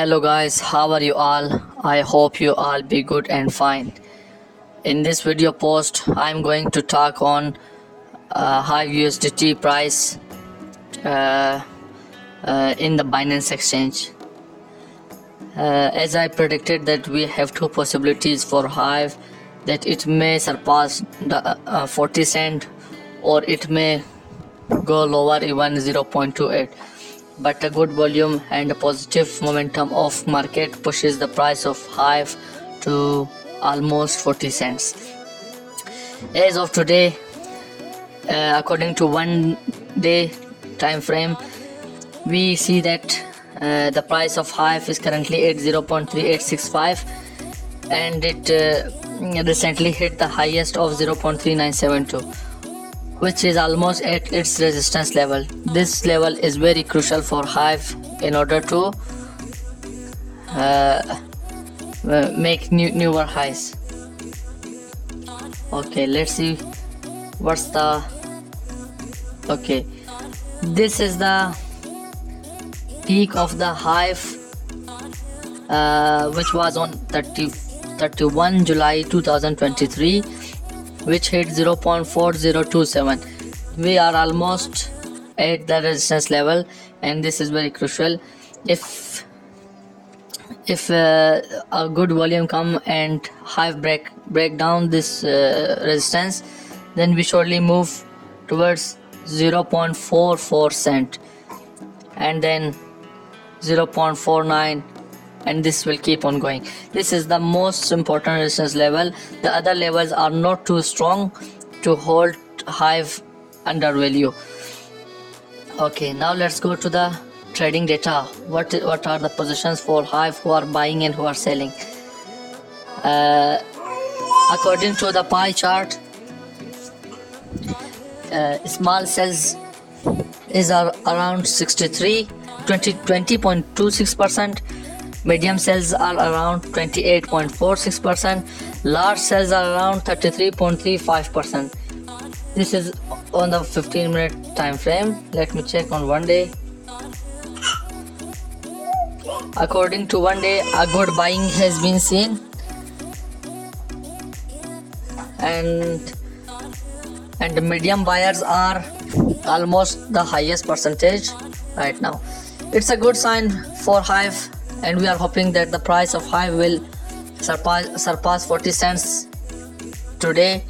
hello guys. How are you all? I hope you all be good and fine. In this video post i'm going to talk on uh, hive usdt price uh, uh, in the binance exchange. Uh, as i predicted that we have two possibilities for hive that it may surpass the uh, 40 cent or it may go lower even 0.28 but a good volume and a positive momentum of market pushes the price of hive to almost 40 cents. As of today uh, according to one day time frame we see that uh, the price of hive is currently at 0.3865 and it uh, recently hit the highest of 0.3972 which is almost at its resistance level. This level is very crucial for Hive in order to uh, uh, make new, newer highs. Okay, let's see what's the okay. This is the peak of the Hive, uh, which was on 30, 31 July 2023 which hit 0.4027 we are almost at the resistance level and this is very crucial. If if uh, a good volume come and hive break break down this uh, resistance then we surely move towards 0.44 cent. And then 0.49 and this will keep on going. This is the most important resistance level. The other levels are not too strong to hold hive under value. Okay now let's go to the trading data. What what are the positions for hive who are buying and who are selling? Uh, according to the pie chart uh, small sells is around 63 20 20.26 percent medium sells are around 28.46% large sells are around 33.35% this is on the 15 minute time frame. Let me check on one day. According to one day a good buying has been seen. And and medium buyers are almost the highest percentage right now. It's a good sign for hive and we are hoping that the price of hive will surpass surpass 40 cents today.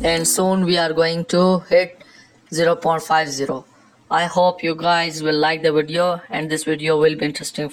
And soon we are going to hit 0.50 i hope you guys will like the video and this video will be interesting